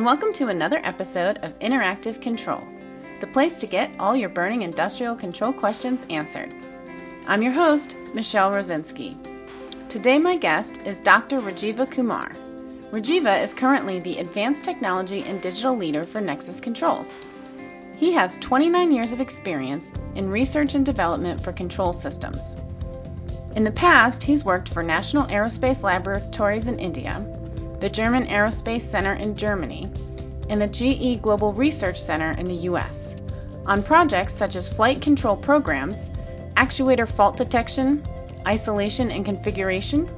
and welcome to another episode of Interactive Control, the place to get all your burning industrial control questions answered. I'm your host, Michelle Rosinski. Today, my guest is Dr. Rajiva Kumar. Rajiva is currently the Advanced Technology and Digital Leader for Nexus Controls. He has 29 years of experience in research and development for control systems. In the past, he's worked for National Aerospace Laboratories in India, the German Aerospace Center in Germany, and the GE Global Research Center in the US on projects such as flight control programs, actuator fault detection, isolation and configuration,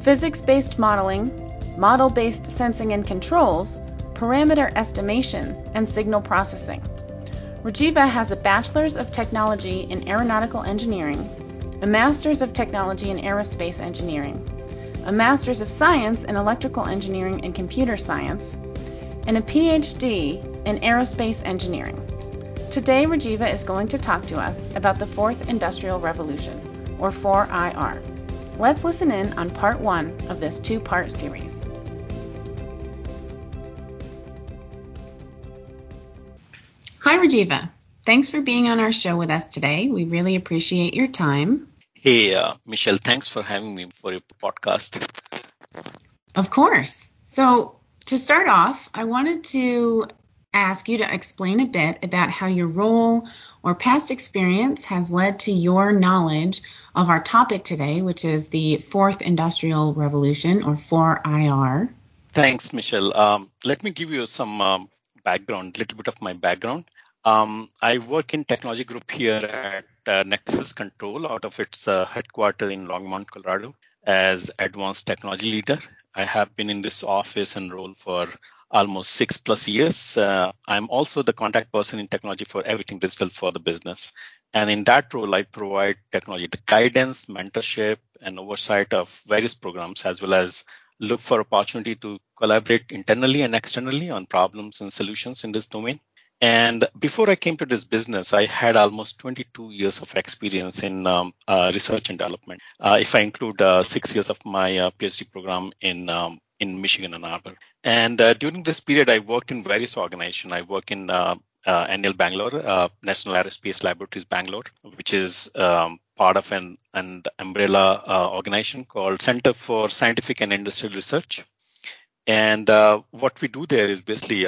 physics based modeling, model based sensing and controls, parameter estimation, and signal processing. Rajiva has a Bachelor's of Technology in Aeronautical Engineering a Master's of Technology in Aerospace Engineering, a Master's of Science in Electrical Engineering and Computer Science, and a PhD in Aerospace Engineering. Today, Rajiva is going to talk to us about the Fourth Industrial Revolution, or 4IR. Let's listen in on part one of this two part series. Hi, Rajiva. Thanks for being on our show with us today. We really appreciate your time. Hey, uh, Michelle, thanks for having me for your podcast. Of course. So, to start off, I wanted to ask you to explain a bit about how your role or past experience has led to your knowledge of our topic today, which is the Fourth Industrial Revolution or 4IR. Thanks, Michelle. Um, let me give you some um, background, a little bit of my background. Um, I work in technology group here at uh, Nexus Control out of its uh, headquarters in Longmont, Colorado as advanced technology leader. I have been in this office and role for almost six plus years. Uh, I'm also the contact person in technology for everything digital for the business. And in that role, I provide technology guidance, mentorship, and oversight of various programs, as well as look for opportunity to collaborate internally and externally on problems and solutions in this domain. And before I came to this business, I had almost 22 years of experience in um, uh, research and development. Uh, if I include uh, six years of my uh, PhD program in um, in Michigan Ann Arbor. And uh, during this period, I worked in various organizations. I work in uh, NAL Bangalore, National Aerospace Laboratories Bangalore, which is um, part of an, an umbrella organization called Center for Scientific and Industrial Research. And what we do there is basically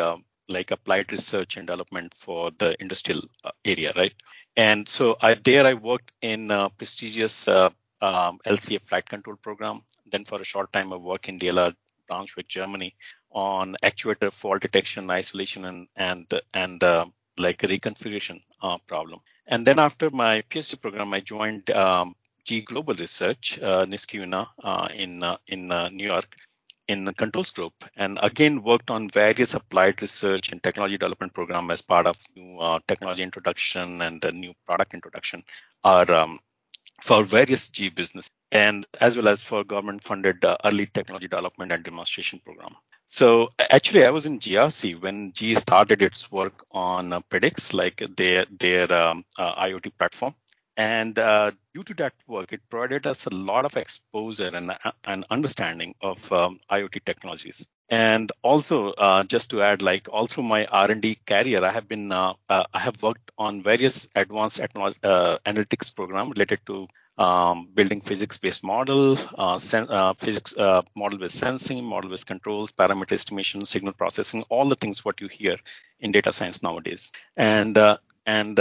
like applied research and development for the industrial uh, area, right? And so I, there I worked in a prestigious uh, um, LCA flight control program. Then for a short time I worked in DLR Braunschweig, Germany on actuator fault detection, isolation, and and and uh, like reconfiguration uh, problem. And then after my PhD program, I joined um, GE Global Research, uh, Niskayuna, uh, in uh, in New York, in the controls group and again worked on various applied research and technology development program as part of new uh, technology introduction and the new product introduction are um, for various G business and as well as for government funded uh, early technology development and demonstration program. So actually, I was in GRC when G started its work on uh, Predix, like their their um, uh, IoT platform. And uh, due to that work, it provided us a lot of exposure and an understanding of um, IoT technologies. And also, uh, just to add, like all through my R&D career, I have been uh, uh, I have worked on various advanced uh, analytics program related to um, building physics-based model, uh, sen- uh, physics model with sensing, model with controls, parameter estimation, signal processing, all the things what you hear in data science nowadays. And and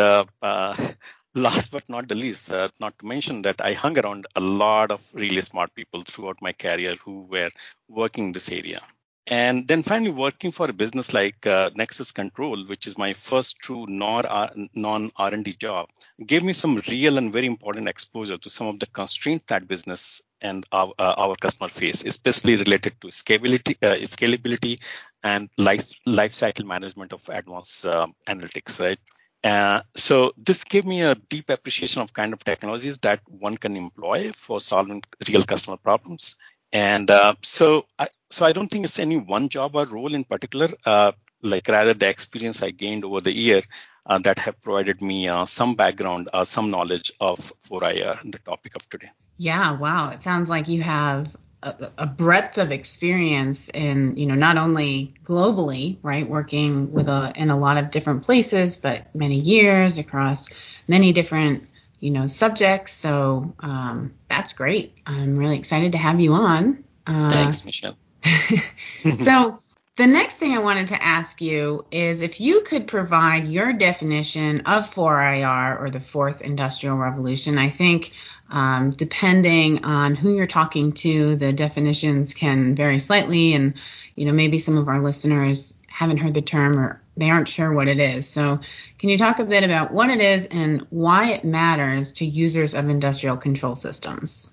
last but not the least, uh, not to mention that I hung around a lot of really smart people throughout my career who were working in this area. And then finally, working for a business like uh, Nexus Control, which is my first true uh, non R&D job, gave me some real and very important exposure to some of the constraints that business and our, uh, our customer face, especially related to scalability, uh, scalability and life, life cycle management of advanced uh, analytics, right? Uh, so this gave me a deep appreciation of kind of technologies that one can employ for solving real customer problems. And uh, so, I, so I don't think it's any one job or role in particular. Uh, like rather the experience I gained over the year uh, that have provided me uh, some background, some knowledge of 4IR, the topic of today. Yeah, wow. It sounds like you have a, a, breadth of experience in, you know, not only globally, right, working with a in a lot of different places, but many years across many different, you know, subjects. So um, that's great. I'm really excited to have you on. Uh, Thanks, Michelle. so the next thing I wanted to ask you is if you could provide your definition of 4IR or the fourth industrial revolution. I think um, depending on who you're talking to, the definitions can vary slightly, and you know maybe some of our listeners haven't heard the term or they aren't sure what it is. So, can you talk a bit about what it is and why it matters to users of industrial control systems?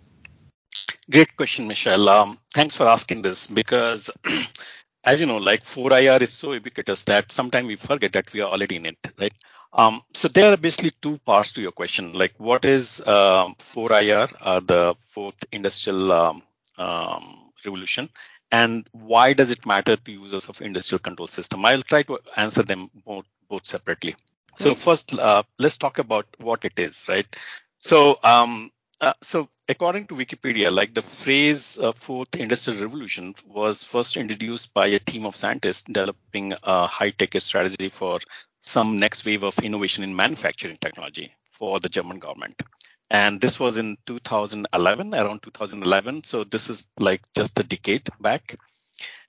Great question, Michelle. Um, thanks for asking this because as you know, like 4IR is so ubiquitous that sometimes we forget that we are already in it, right? Um, so there are basically two parts to your question. Like, what is um, 4IR, uh, the fourth industrial um, um, revolution, and why does it matter to users of industrial control system? I'll try to answer them both, both separately. So first, uh, let's talk about what it is, right? So um, uh, so according to Wikipedia, like the phrase uh, fourth industrial revolution was first introduced by a team of scientists developing a high-tech strategy for some next wave of innovation in manufacturing technology for the German government. And this was in 2011, around 2011. So this is like just a decade back.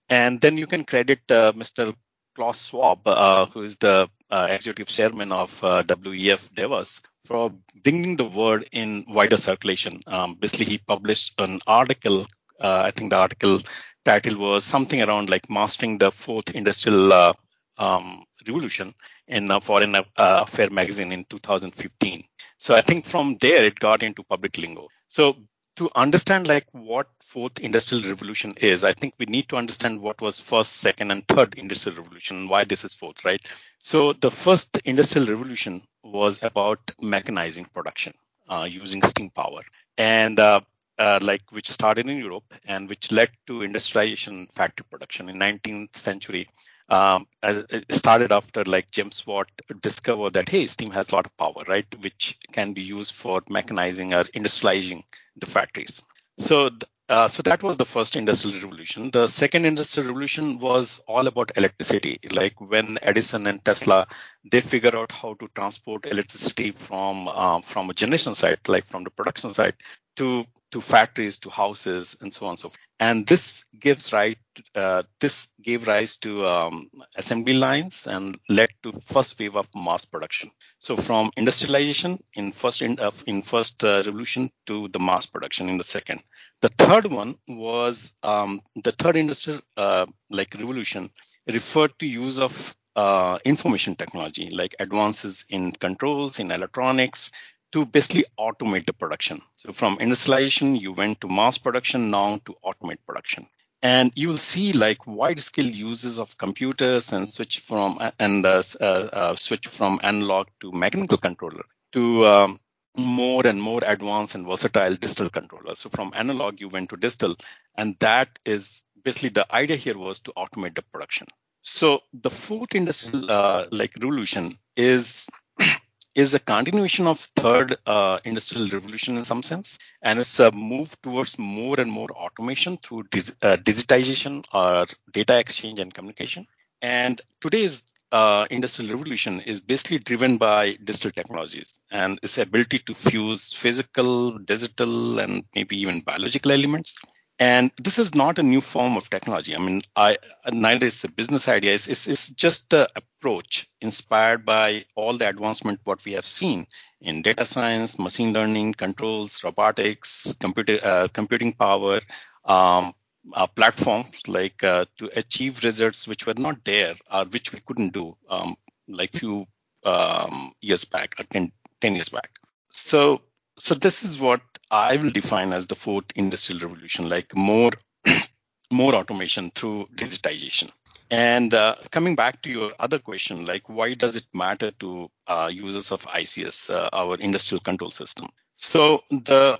And then you can credit uh, Mr. Klaus Schwab, uh, who is the uh, executive chairman of uh, WEF Davos, for bringing the word in wider circulation. Um, basically, he published an article. Uh, I think the article title was something around like mastering the fourth industrial uh, um, revolution in a foreign uh, affair magazine in 2015. So I think from there it got into public lingo. So to understand like what fourth industrial revolution is, I think we need to understand what was first, second, and third industrial revolution, and why this is fourth, right? So the first industrial revolution was about mechanizing production uh, using steam power, and uh, uh, like which started in Europe and which led to industrialization factory production in 19th century. Um, it started after like James Watt discovered that hey, steam has a lot of power, right, which can be used for mechanizing or industrializing the factories. So uh, so that was the first industrial revolution. The second industrial revolution was all about electricity. Like when Edison and Tesla, they figured out how to transport electricity from uh, from a generation side, like from the production side, to to factories, to houses, and so on and so forth. And this gives right, uh, this gave rise to um, assembly lines and led to first wave of mass production. So from industrialization in first in, uh, in first uh, revolution to the mass production in the second. The third one was um, the third industrial uh, like revolution referred to use of uh, information technology like advances in controls in electronics to basically automate the production. So from industrialization, you went to mass production, now to automate production. And you will see like wide scale uses of computers and switch from and uh, uh, uh, switch from analog to mechanical controller to um, more and more advanced and versatile digital controllers. So from analog, you went to digital, and that is basically the idea here was to automate the production. So the fourth industrial uh, like revolution is is a continuation of third uh, industrial revolution in some sense, and it's a move towards more and more automation through dig- uh, digitization or data exchange and communication. And today's uh, industrial revolution is basically driven by digital technologies and its ability to fuse physical, digital, and maybe even biological elements and this is not a new form of technology. I mean, I, neither is a business idea. It's just an approach inspired by all the advancement what we have seen in data science, machine learning, controls, robotics, computer, uh, computing power, um, uh, platforms like uh, to achieve results which were not there or which we couldn't do um, like few um, years back or 10, 10 years back. So so this is what I will define as the fourth industrial revolution, like more more automation through digitization. And uh, coming back to your other question, like why does it matter to uh, users of ICS, uh, our industrial control system? So the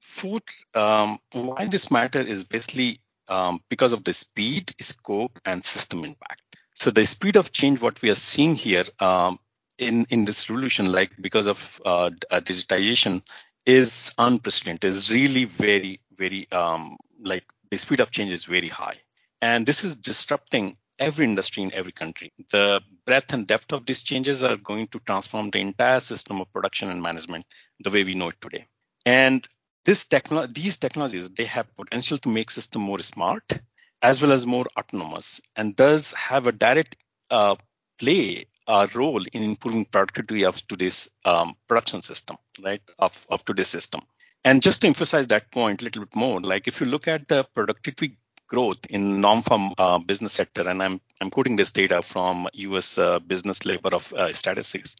fourth, um, why this matter is basically um, because of the speed, scope, and system impact. So the speed of change, what we are seeing here um, in in this revolution, like because of uh, digitization, is unprecedented. Is really very very um, like the speed of change is very high. And this is disrupting every industry in every country. The breadth and depth of these changes are going to transform the entire system of production and management the way we know it today. And this techno- these technologies, they have potential to make system more smart as well as more autonomous and thus have a direct uh, play a role in improving productivity of today's um, production system, right, of, of today's system. And just to emphasize that point a little bit more, like if you look at the productivity growth in non-farm uh, business sector, and I'm I'm quoting this data from U.S. Uh, Business Labor of uh, Statistics.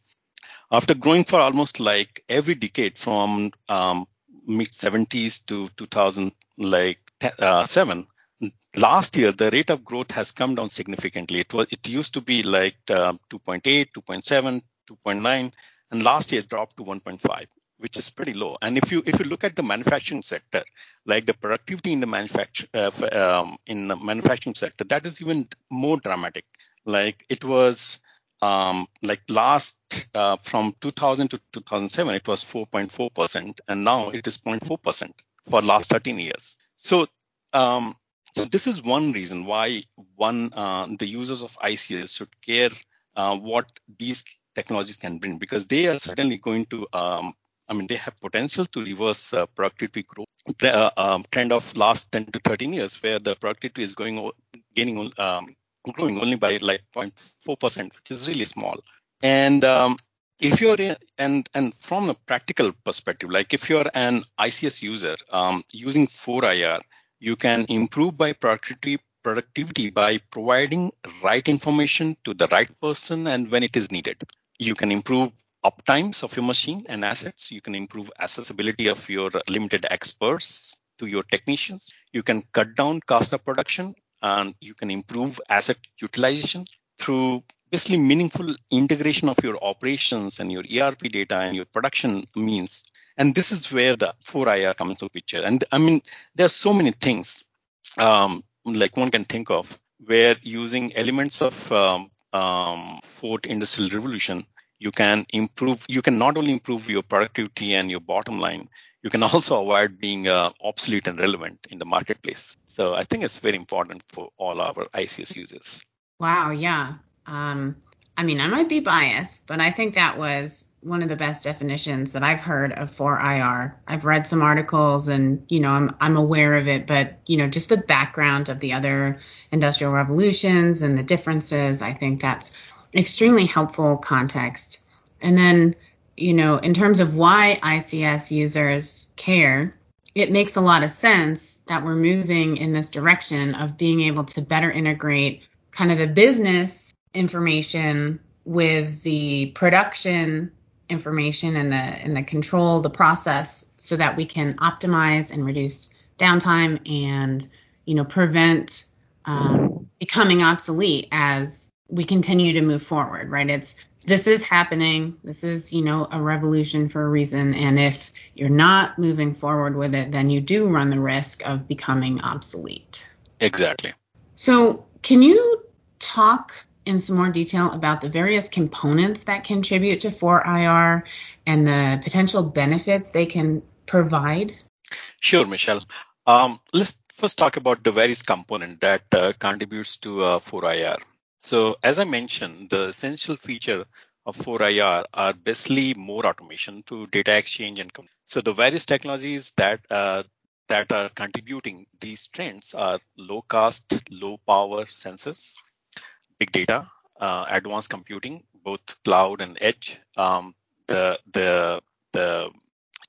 After growing for almost like every decade from um, mid 70s to 2000 like uh, seven, last year the rate of growth has come down significantly. It was it used to be like uh, 2.8, 2.7, 2.9, and last year it dropped to 1.5 which is pretty low. And if you if you look at the manufacturing sector, like the productivity in the manufacture uh, um, in the manufacturing sector, that is even more dramatic. Like it was um, like last uh, from 2000 to 2007, it was 4.4 percent, and now it is 0.4 percent for last 13 years. So um, so this is one reason why one uh, the users of ICS should care uh, what these technologies can bring because they are certainly going to um, I mean, they have potential to reverse uh, productivity growth uh, um, trend of last 10 to 13 years, where the productivity is going gaining um, growing only by like 0.4 percent, which is really small. And um, if you're in, and and from a practical perspective, like if you're an ICS user um, using 4IR, you can improve by productivity productivity by providing right information to the right person and when it is needed. You can improve uptimes of your machine and assets. You can improve accessibility of your limited experts to your technicians. You can cut down cost of production and you can improve asset utilization through basically meaningful integration of your operations and your ERP data and your production means. And this is where the 4IR comes into picture. And I mean, there are so many things um, like one can think of where using elements of um, um, fourth industrial revolution you can improve you can not only improve your productivity and your bottom line you can also avoid being uh, obsolete and relevant in the marketplace. So i think it's very important for all our ics users. Wow yeah. Um, i mean i might be biased but i think that was one of the best definitions that I've heard of 4IR. I've read some articles and you know I'm I'm aware of it, but you know just the background of the other industrial revolutions and the differences, I think that's extremely helpful context. And then, you know, in terms of why ICS users care, it makes a lot of sense that we're moving in this direction of being able to better integrate kind of the business information with the production information and the and the control the process so that we can optimize and reduce downtime and you know prevent um, becoming obsolete as we continue to move forward, right? It's this is happening. This is, you know, a revolution for a reason. And if you're not moving forward with it, then you do run the risk of becoming obsolete. Exactly. So, can you talk in some more detail about the various components that contribute to 4IR and the potential benefits they can provide? Sure, Michelle. Um, let's first talk about the various component that uh, contributes to uh, 4IR. So as I mentioned, the essential feature of 4IR are basically more automation to data exchange and so the various technologies that uh, that are contributing these trends are low cost, low power sensors, big data, uh, advanced computing, both cloud and edge, um, the the the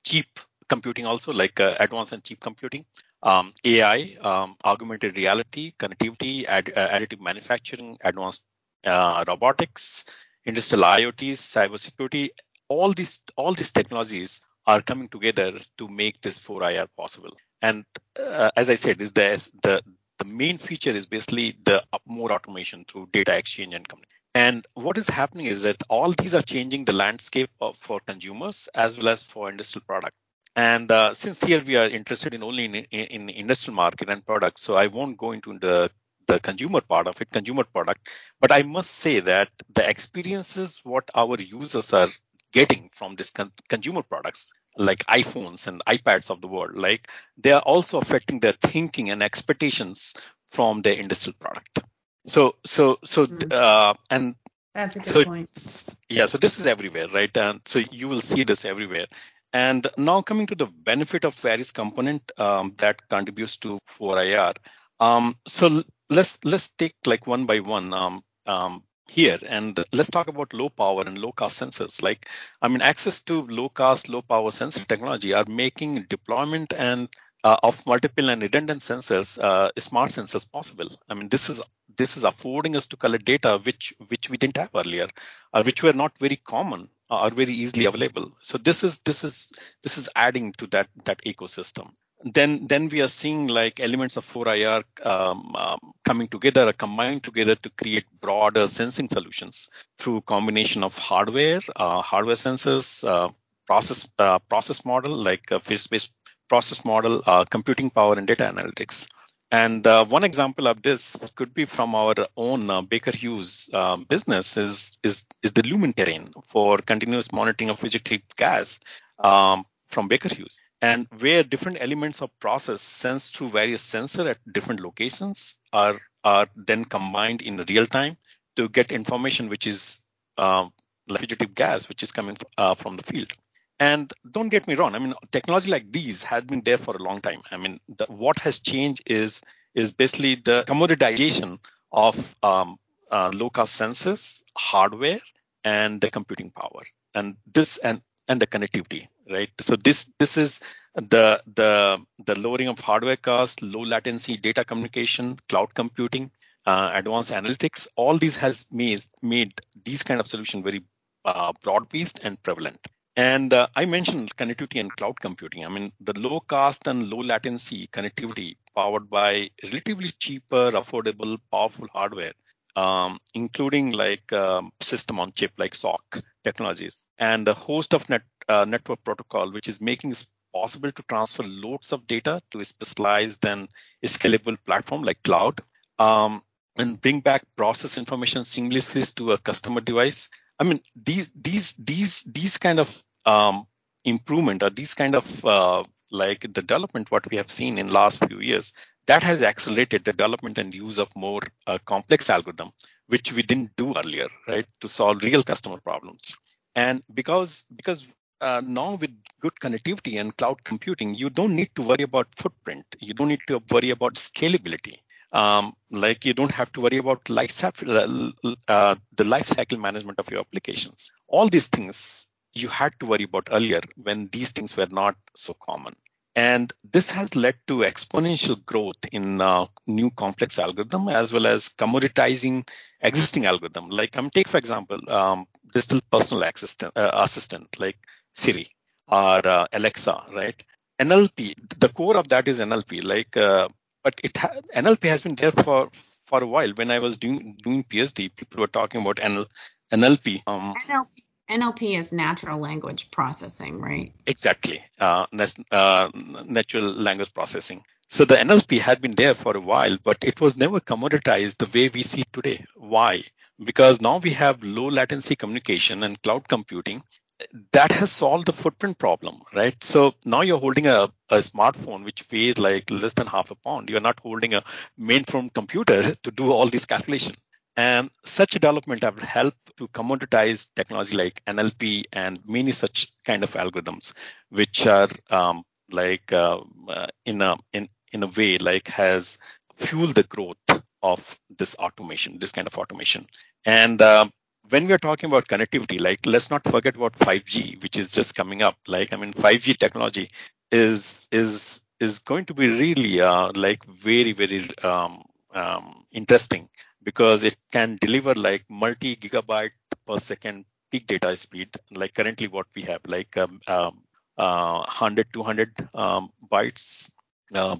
cheap computing also like uh, advanced and cheap computing, um, AI, um, augmented reality, connectivity, ad, uh, additive manufacturing, advanced uh, robotics, industrial IoTs, cybersecurity. All these all these technologies are coming together to make this 4IR possible. And uh, as I said, is the the the main feature is basically the more automation through data exchange and communication. And what is happening is that all these are changing the landscape of, for consumers as well as for industrial product. And uh, since here we are interested in only in, in, in industrial market and products, so I won't go into the the consumer part of it, consumer product. But I must say that the experiences what our users are getting from this con- consumer products, like iPhones and iPads of the world, like they are also affecting their thinking and expectations from their industrial product. So, so, so, mm-hmm. uh, and that's a good so point. Yeah, so this is everywhere, right? And so you will see this everywhere. And now coming to the benefit of various component um, that contributes to 4IR. Um, so let's let's take like one by one um, um, here and let's talk about low power and low cost sensors. Like I mean, access to low cost, low power sensor technology are making deployment and uh, of multiple and redundant sensors, uh, smart sensors possible. I mean, this is this is affording us to collect data which which we didn't have earlier, or which were not very common or very easily available. So this is this is this is adding to that that ecosystem. Then then we are seeing like elements of 4IR um, um, coming together, or combined together to create broader sensing solutions through combination of hardware, uh, hardware sensors, uh, process uh, process model like uh, face-based process model, uh, computing power, and data analytics. And uh, one example of this could be from our own uh, Baker Hughes uh, business is, is, is the Lumen Terrain for continuous monitoring of fugitive gas um, from Baker Hughes. And where different elements of process sensed through various sensor at different locations are, are then combined in real time to get information which is uh, fugitive gas, which is coming uh, from the field. And don't get me wrong. I mean, technology like these has been there for a long time. I mean, the, what has changed is is basically the commoditization of um, uh, low cost sensors, hardware, and the computing power, and this and and the connectivity, right? So this this is the the the lowering of hardware cost, low latency data communication, cloud computing, uh, advanced analytics. All these has made made these kind of solution very uh, broad based and prevalent. And uh, I mentioned connectivity and cloud computing. I mean, the low cost and low latency connectivity powered by relatively cheaper, affordable, powerful hardware, um, including like um, system on chip like SOC technologies, and a host of net, uh, network protocol, which is making it possible to transfer loads of data to a specialized and scalable platform like cloud, um, and bring back process information seamlessly to a customer device. I mean, these these these these kind of um, improvement or these kind of uh, like the development what we have seen in last few years that has accelerated the development and use of more uh, complex algorithm which we didn't do earlier right to solve real customer problems. And because because uh, now with good connectivity and cloud computing you don't need to worry about footprint. You don't need to worry about scalability. Um, like you don't have to worry about life uh, uh, the life cycle management of your applications. All these things you had to worry about earlier when these things were not so common. And this has led to exponential growth in uh, new complex algorithm as well as commoditizing existing algorithm. Like um, take for example, um, digital personal assistant, uh, assistant like Siri or uh, Alexa, right? NLP, the core of that is NLP. Like, uh, but it ha- NLP has been there for for a while. When I was doing doing PhD, people were talking about NL- NLP. Um, NLP NLP is natural language processing, right? Exactly, uh, uh, natural language processing. So the NLP had been there for a while, but it was never commoditized the way we see today. Why? Because now we have low latency communication and cloud computing. That has solved the footprint problem, right? So now you're holding a, a smartphone which weighs like less than half a pound. You're not holding a mainframe computer to do all these calculations. And such a development have helped to commoditize technology like NLP and many such kind of algorithms, which are um, like uh, uh, in a in in a way like has fueled the growth of this automation, this kind of automation. And uh, when we are talking about connectivity, like let's not forget about 5G, which is just coming up. Like I mean, 5G technology is is is going to be really uh, like very very um, um, interesting because it can deliver like multi gigabyte per second peak data speed, like currently what we have, like um, um, uh, 100, 200 um, bytes, uh,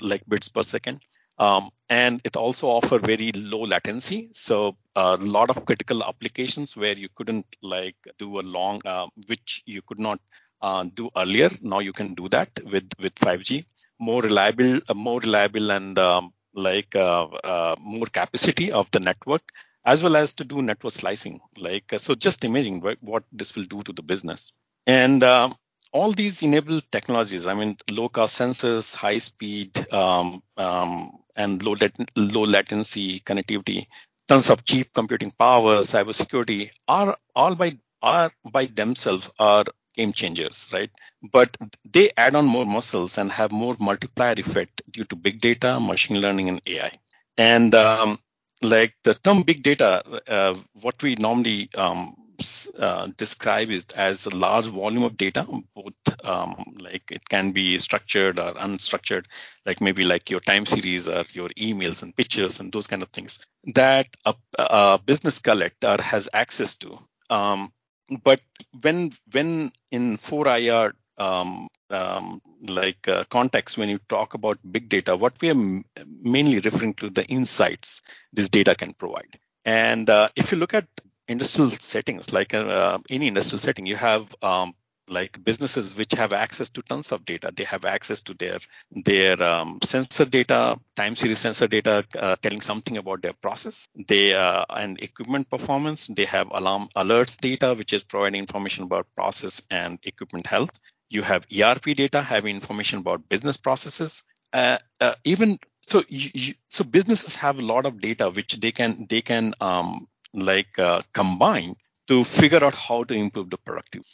like bits per second. Um, and it also offer very low latency. So a lot of critical applications where you couldn't like do a long, uh, which you could not uh, do earlier. Now you can do that with with 5G. More reliable, uh, more reliable and um, like uh, uh, more capacity of the network as well as to do network slicing like uh, so just imagine what, what this will do to the business and um, all these enable technologies. I mean, low cost sensors, high speed, um, um, and low, lat- low latency connectivity, tons of cheap computing power, cybersecurity are all by are by themselves are game changers, right? But they add on more muscles and have more multiplier effect due to big data, machine learning, and AI. And um, like the term big data, uh, what we normally um, uh, describe is as a large volume of data, both um, like it can be structured or unstructured, like maybe like your time series or your emails and pictures and those kind of things that a, a business collector has access to. Um, but when when in 4IR um, um, like uh, context, when you talk about big data, what we are m- mainly referring to the insights this data can provide. And uh, if you look at industrial settings, like uh, any industrial setting, you have um, like businesses which have access to tons of data. They have access to their their um, sensor data, time series sensor data, uh, telling something about their process. They uh, and equipment performance. They have alarm alerts data, which is providing information about process and equipment health. You have ERP data having information about business processes. Uh, uh, even so, you, you, so businesses have a lot of data which they can they can um, like uh, combine to figure out how to improve the productivity.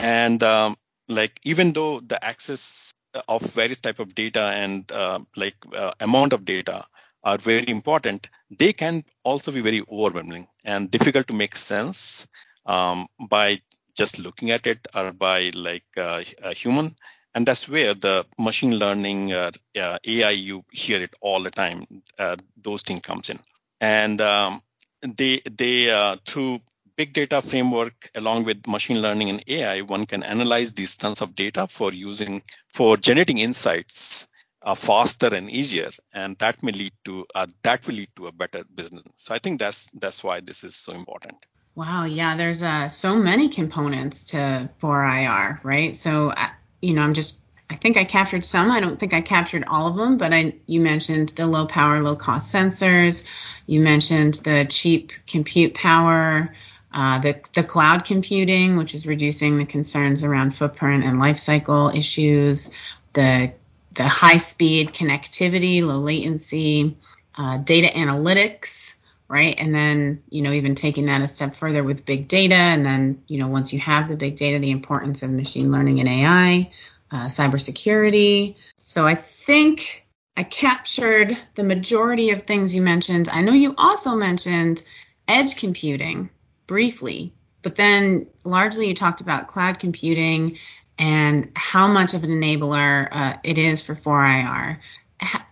And um, like even though the access of various type of data and uh, like uh, amount of data are very important, they can also be very overwhelming and difficult to make sense um, by just looking at it or by like uh, a human. And that's where the machine learning, uh, AI, you hear it all the time. Uh, those things comes in, and um, they they uh, through big data framework along with machine learning and AI, one can analyze these tons of data for using for generating insights uh, faster and easier, and that may lead to uh, that will lead to a better business. So I think that's that's why this is so important. Wow, yeah, there's uh, so many components to 4IR, right? So uh, you know, I'm just I think I captured some. I don't think I captured all of them, but I you mentioned the low power, low cost sensors. You mentioned the cheap compute power, uh, the the cloud computing, which is reducing the concerns around footprint and lifecycle issues. The the high speed connectivity, low latency, uh, data analytics, right? And then, you know, even taking that a step further with big data. And then, you know, once you have the big data, the importance of machine learning and AI, uh, cybersecurity. So I think I captured the majority of things you mentioned. I know you also mentioned edge computing briefly, but then largely you talked about cloud computing and how much of an enabler uh, it is for 4IR.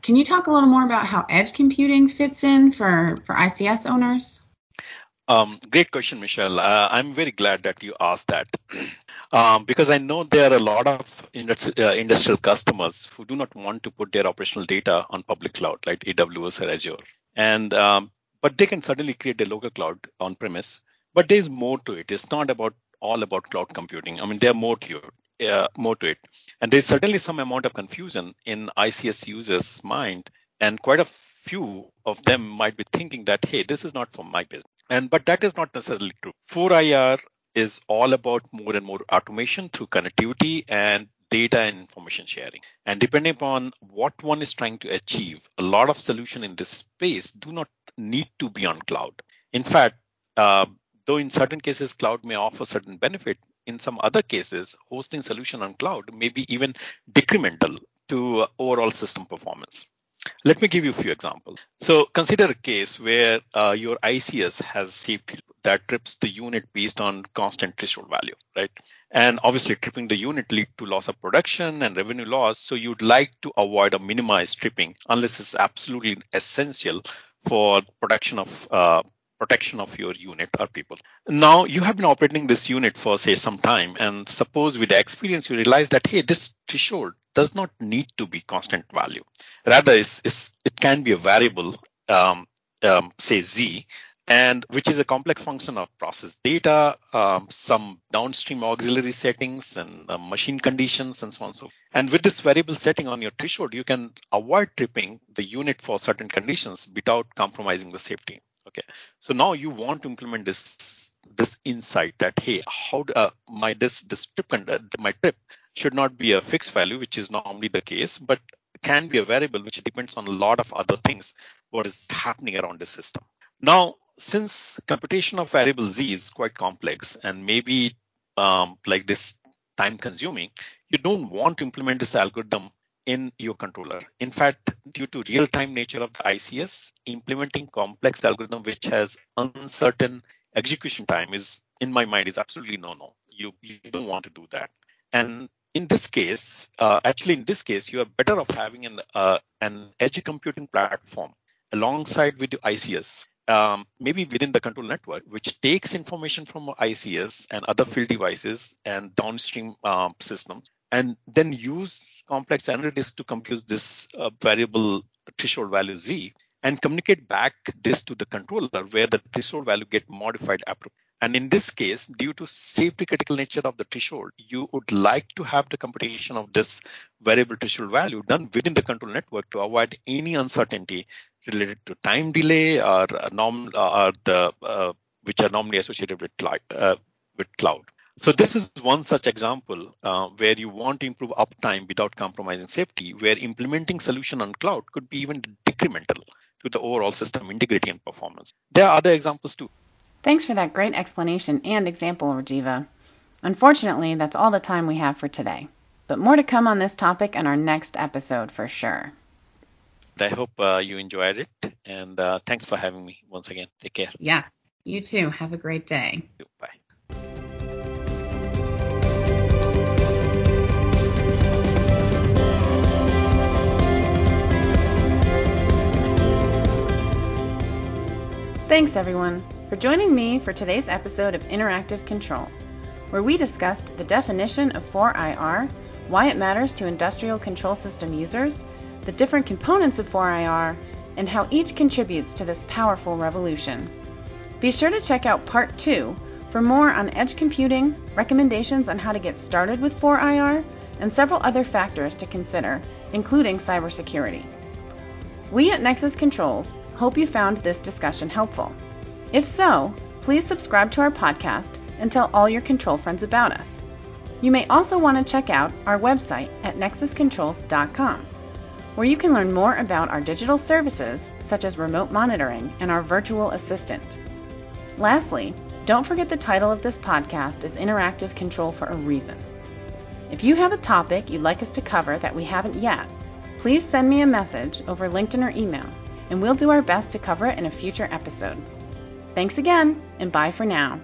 Can you talk a little more about how edge computing fits in for, for ICS owners? Um, great question, Michelle. Uh, I'm very glad that you asked that um, because I know there are a lot of uh, industrial customers who do not want to put their operational data on public cloud like AWS or Azure, and um, but they can certainly create a local cloud on premise. But there's more to it. It's not about all about cloud computing. I mean, there are more to it, uh, more to it, and there's certainly some amount of confusion in ICS users' mind, and quite a few of them might be thinking that hey, this is not for my business and but that is not necessarily true. 4IR is all about more and more automation through connectivity and data and information sharing. And depending upon what one is trying to achieve, a lot of solution in this space do not need to be on cloud. In fact, uh, though in certain cases cloud may offer certain benefit, in some other cases, hosting solution on cloud may be even decremental to overall system performance. Let me give you a few examples. So consider a case where uh, your ICS has safety that trips the unit based on constant threshold value, right? And obviously tripping the unit lead to loss of production and revenue loss. So you'd like to avoid or minimize tripping unless it's absolutely essential for production of uh, protection of your unit or people. Now you have been operating this unit for say some time and suppose with the experience you realize that hey this threshold does not need to be constant value. Rather it's, it's, it can be a variable um, um, say z and which is a complex function of process data, um, some downstream auxiliary settings and uh, machine conditions and so on and so forth. And with this variable setting on your threshold, you can avoid tripping the unit for certain conditions without compromising the safety. Okay, so now you want to implement this this insight that hey, how uh, my this this trip uh, my trip should not be a fixed value, which is normally the case, but can be a variable which depends on a lot of other things what is happening around the system. Now, since computation of variable z is quite complex and maybe um, like this time consuming, you don't want to implement this algorithm in your controller. In fact, due to real-time nature of the ICS, implementing complex algorithm which has uncertain execution time is, in my mind, is absolutely no-no. You you don't want to do that. And in this case, uh, actually, in this case, you are better off having an uh, an edge computing platform alongside with your ICS um, maybe within the control network, which takes information from ICS and other field devices and downstream um, systems, and then use complex analytics to compute this uh, variable threshold value z and communicate back this to the controller where the threshold value get modified appropriately. And in this case, due to safety critical nature of the threshold, you would like to have the computation of this variable threshold value done within the control network to avoid any uncertainty related to time delay or norm or the uh, which are normally associated with cloud. Uh, with cloud. So this is one such example uh, where you want to improve uptime without compromising safety, where implementing solution on cloud could be even decremental to the overall system integrity and performance. There are other examples too. Thanks for that great explanation and example, Rajiva. Unfortunately, that's all the time we have for today. But more to come on this topic in our next episode for sure. I hope uh, you enjoyed it. And uh, thanks for having me once again. Take care. Yes, you too. Have a great day. Bye. Thanks, everyone, for joining me for today's episode of Interactive Control, where we discussed the definition of 4IR, why it matters to industrial control system users, the different components of 4IR, and how each contributes to this powerful revolution. Be sure to check out Part 2 for more on edge computing, recommendations on how to get started with 4IR, and several other factors to consider, including cybersecurity. We at Nexus Controls hope you found this discussion helpful. If so, please subscribe to our podcast and tell all your control friends about us. You may also want to check out our website at nexuscontrols.com where you can learn more about our digital services, such as remote monitoring and our virtual assistant. Lastly, don't forget the title of this podcast is Interactive Control for a reason. If you have a topic you'd like us to cover that we haven't yet, please send me a message over LinkedIn or email, and we'll do our best to cover it in a future episode. Thanks again, and bye for now.